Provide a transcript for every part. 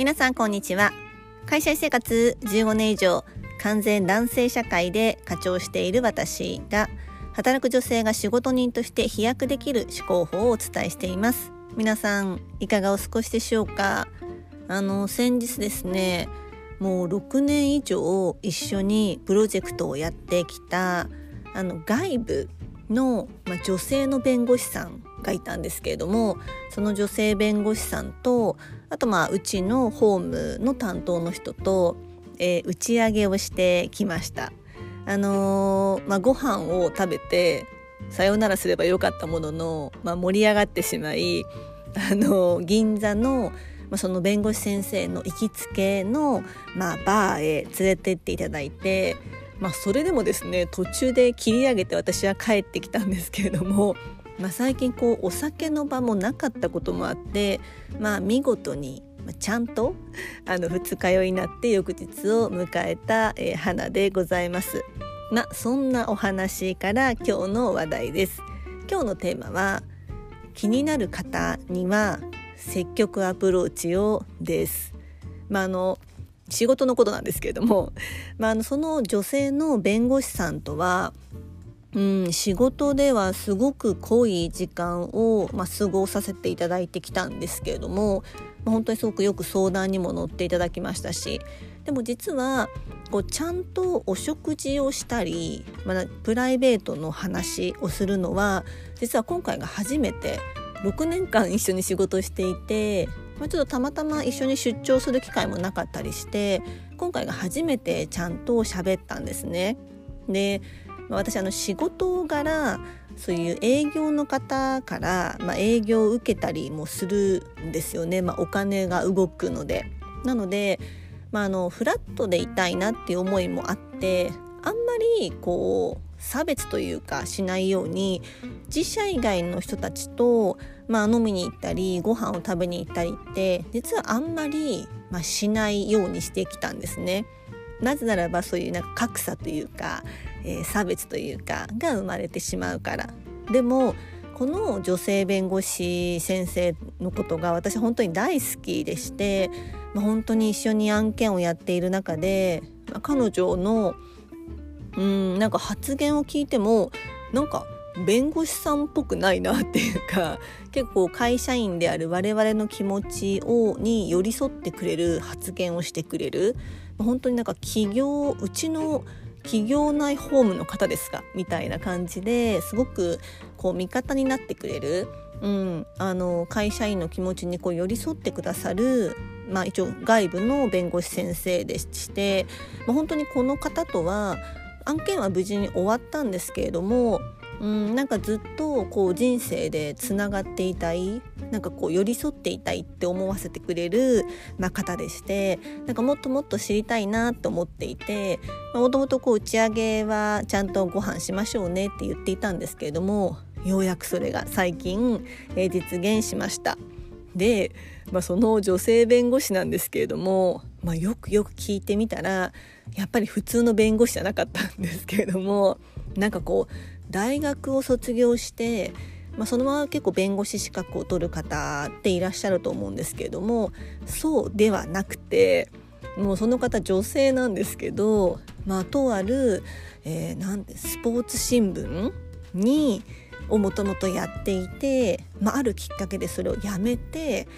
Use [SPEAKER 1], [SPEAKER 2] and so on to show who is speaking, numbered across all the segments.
[SPEAKER 1] 皆さんこんにちは。会社生活15年以上完全男性社会で課長している私が働く女性が仕事人として飛躍できる思考法をお伝えしています。皆さんいかがお過ごしでしょうか。あの先日ですねもう6年以上一緒にプロジェクトをやってきたあの外部の、まあ、女性の弁護士さんがいたんですけれどもその女性弁護士さんとあとまあうちのホームの担当の人と、えー、打ち上げをしてきました。あのー、まあ、ご飯を食べてさようならすればよかったものの、まあ、盛り上がってしまい、あのー、銀座の、まあ、その弁護士先生の行きつけの、まあ、バーへ連れてっていただいて、まあ、それでもですね途中で切り上げて私は帰ってきたんですけれども まあ、最近こうお酒の場もなかったこともあって、まあ、見事にちゃんとあの二日酔いになって翌日を迎えた、えー、花でございます。まあ、そんなお話から今日の話題です。今日のテーマは気になる方には積極アプローチをです。まあ、あの仕事のことなんですけれども、まあ、あのその女性の弁護士さんとはうん、仕事ではすごく濃い時間を、まあ、過ごさせていただいてきたんですけれども、まあ、本当にすごくよく相談にも乗っていただきましたしでも実はこうちゃんとお食事をしたり、まあ、プライベートの話をするのは実は今回が初めて6年間一緒に仕事していて、ま、ちょっとたまたま一緒に出張する機会もなかったりして今回が初めてちゃんと喋ったんですね。で私あの仕事柄そういう営業の方から、まあ、営業を受けたりもするんですよね、まあ、お金が動くので。なので、まあ、あのフラットでいたいなっていう思いもあってあんまりこう差別というかしないように自社以外の人たちと、まあ、飲みに行ったりご飯を食べに行ったりって実はあんまり、まあ、しないようにしてきたんですね。なぜならばそういうなんか格差というか、えー、差別というかが生まれてしまうからでもこの女性弁護士先生のことが私本当に大好きでして、まあ、本当に一緒に案件をやっている中で、まあ、彼女のうんなんか発言を聞いてもなんか弁護士さんっぽくないなっていうか 結構会社員である我々の気持ちをに寄り添ってくれる発言をしてくれる本当になんか企業うちの企業内ホームの方ですか？みたいな感じですごくこう味方になってくれる、うん、あの会社員の気持ちにこう寄り添ってくださる、まあ、一応外部の弁護士先生でして、まあ、本当にこの方とは案件は無事に終わったんですけれどもうん、なんかずっとこう人生でつながっていたいなんかこう寄り添っていたいって思わせてくれる、まあ、方でしてなんかもっともっと知りたいなと思っていてもともと打ち上げはちゃんとご飯しましょうねって言っていたんですけれどもようやくそれが最近、えー、実現しました。で、まあ、その女性弁護士なんですけれども、まあ、よくよく聞いてみたらやっぱり普通の弁護士じゃなかったんですけれどもなんかこう大学を卒業して、まあ、そのまま結構弁護士資格を取る方っていらっしゃると思うんですけれどもそうではなくてもうその方女性なんですけど、まあ、とある、えー、なんでスポーツ新聞にをもともとやっていて、まあ、あるきっかけでそれをやめて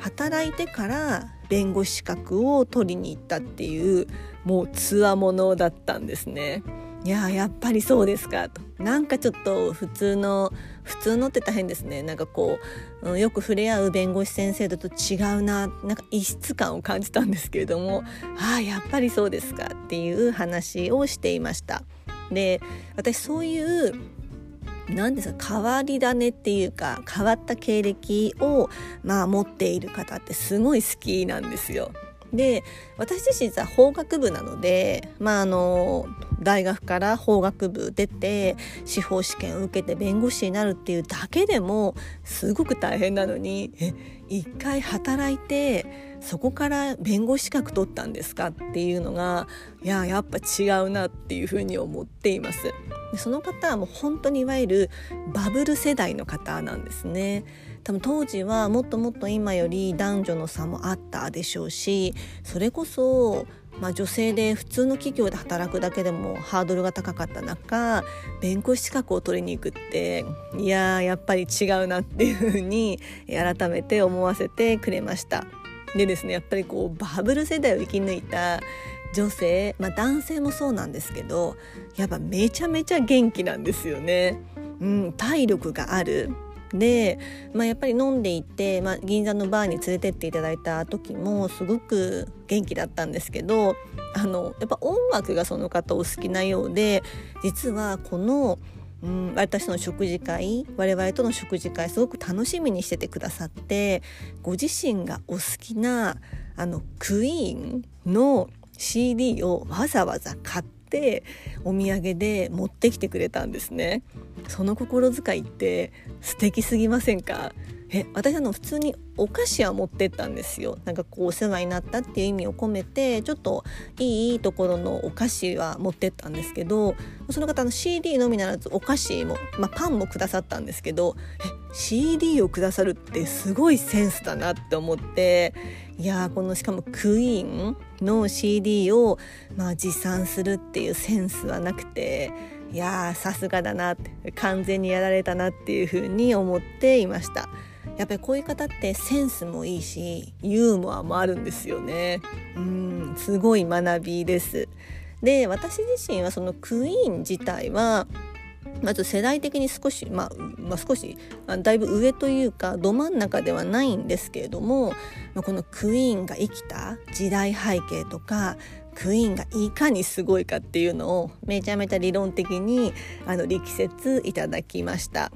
[SPEAKER 1] 働いてから弁護士資格を取りに行ったっていうもうつわものだったんですね。いややっぱりそうですか。となんかちょっと普通の普通のって大変ですね。なんかこう、うん、よく触れ合う弁護士先生だと違うななんか異質感を感じたんですけれどもああやっぱりそうですかっていう話をしていました。で私そういう何ですか変わり種っていうか変わった経歴をまあ持っている方ってすごい好きなんですよ。で私自身は法学部なので、まあ、あの大学から法学部出て司法試験を受けて弁護士になるっていうだけでもすごく大変なのにえ一回働いてそこから弁護士資格取ったんですかっていうのがいややっぱ違うなっていうふうに思っています。その方はもう本当にいわゆるバブル世代の方なんですね。多分当時はもっともっと今より男女の差もあったでしょうしそれこそまあ、女性で普通の企業で働くだけでもハードルが高かった中弁護士資格を取りに行くっていややっぱり違うなっていうふうに改めて思わせてくれました。でですねやっぱりこうバブル世代を生き抜いた女性、まあ、男性もそうなんですけどやっぱめちゃめちゃ元気なんですよね。うん、体力があるで、まあ、やっぱり飲んでいて、まあ、銀座のバーに連れてっていただいた時もすごく元気だったんですけどあのやっぱ音楽がその方お好きなようで実はこの、うん、私の食事会我々との食事会すごく楽しみにしててくださってご自身がお好きなあのクイーンの CD をわざわざ買っててお土産で持ってきてくれたんですね。その心遣いって素敵すぎませんか？え私あの普通にお菓子は持ってったんですよ。なんかこうお世話になったっていう意味を込めてちょっといいところのお菓子は持ってったんですけどその方の CD のみならずお菓子も、まあ、パンもくださったんですけどえ CD をくださるってすごいセンスだなって思っていやこのしかもクイーンの CD を、まあ、持参するっていうセンスはなくていやさすがだなって完全にやられたなっていうふうに思っていました。やっぱりこういう方ってセンスもいいしユーモアもあるんですよねうんすごい学びですで私自身はそのクイーン自体はまず世代的に少し、まあ、まあ、少しだいぶ上というかど真ん中ではないんですけれども、まあ、このクイーンが生きた時代背景とかクイーンがいかにすごいかっていうのをめちゃめちゃ理論的にあの力説いただきました。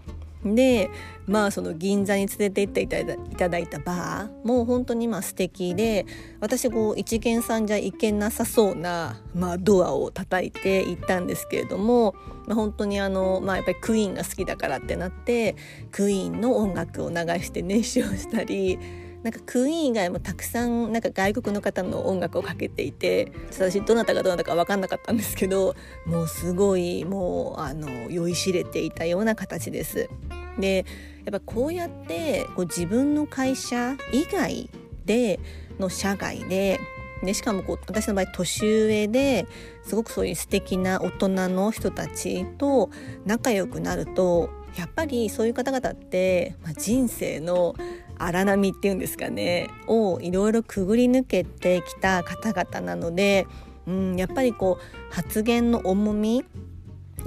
[SPEAKER 1] でまあその銀座に連れて行っていただいたバーもう本当にまあ素敵で私こう一見さんじゃ行けなさそうな、まあ、ドアを叩いて行ったんですけれども、まあ、本当にあの、まあ、やっぱりクイーンが好きだからってなってクイーンの音楽を流して熱唱したりなんかクイーン以外もたくさんなんか外国の方の音楽をかけていて私どなたがどなたか分かんなかったんですけどもうすごいもうあの酔いしれていたような形です。でやっぱこうやってこう自分の会社以外での社外ででしかもこう私の場合年上ですごくそういう素敵な大人の人たちと仲良くなるとやっぱりそういう方々って、まあ、人生の荒波っていうんですかねをいろいろくぐり抜けてきた方々なので、うん、やっぱりこう発言の重み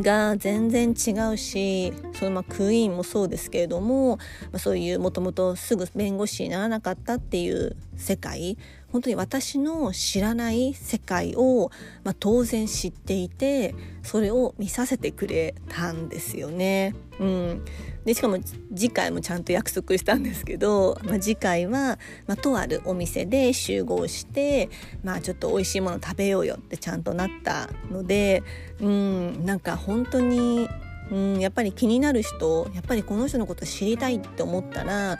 [SPEAKER 1] が全然違うしそのまあクイーンもそうですけれども、まあ、そういうもともとすぐ弁護士にならなかったっていう世界本当に私の知らない世界を、まあ、当然知っていてそれを見させてくれたんですよね。うん、でしかも次回もちゃんと約束したんですけど、まあ、次回は、まあ、とあるお店で集合して、まあ、ちょっと美味しいもの食べようよってちゃんとなったのでうん。なんか本当にうん。やっぱり気になる人やっぱりこの人のこと知りたいって思ったら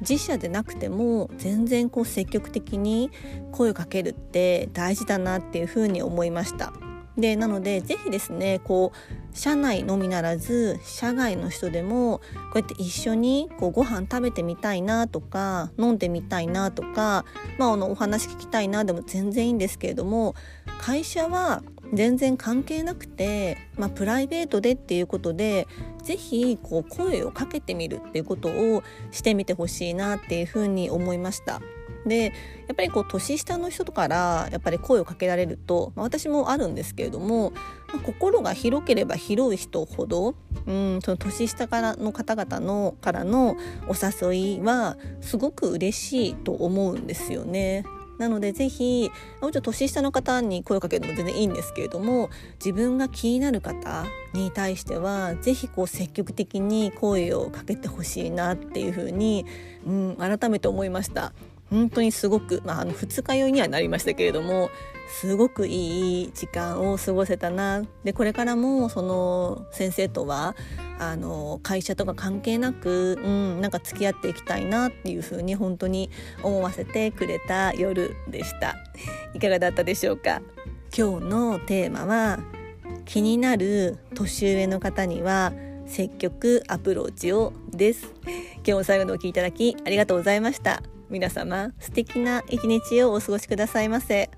[SPEAKER 1] 自社でなくても全然こう積極的に声をかけるって大事だなっていうふうに思いました。でなので是非ですねこう社内のみならず社外の人でもこうやって一緒にこうご飯食べてみたいなとか飲んでみたいなとか、まあ、あのお話聞きたいなでも全然いいんですけれども会社は全然関係なくて、まあ、プライベートでっていうことで是非こう声をかけてみるっていうことをしてみてほしいなっていうふうに思いました。でやっぱりこう年下の人からやっぱり声をかけられると、まあ、私もあるんですけれども、まあ、心が広ければ広い人ほどうんその年下からの方々のからのお誘いはすごく嬉しいと思うんですよね。なのでぜひもうちょっと年下の方に声をかけるのも全然いいんですけれども自分が気になる方に対してはぜひこう積極的に声をかけてほしいなっていうふうに、うん、改めて思いました。本当にすごく、まあ、あの二日酔いにはなりましたけれどもすごくいい時間を過ごせたな。でこれからもその先生とはあの会社とか関係なく、うん、なんか付き合っていきたいなっていうふうに本当に思わせてくれた夜でした。いかがだったでしょうか？今日のテーマは気になる年上の方には積極アプローチをです。今日も最後までお聴きいただきありがとうございました。皆様素敵な一日をお過ごしくださいませ。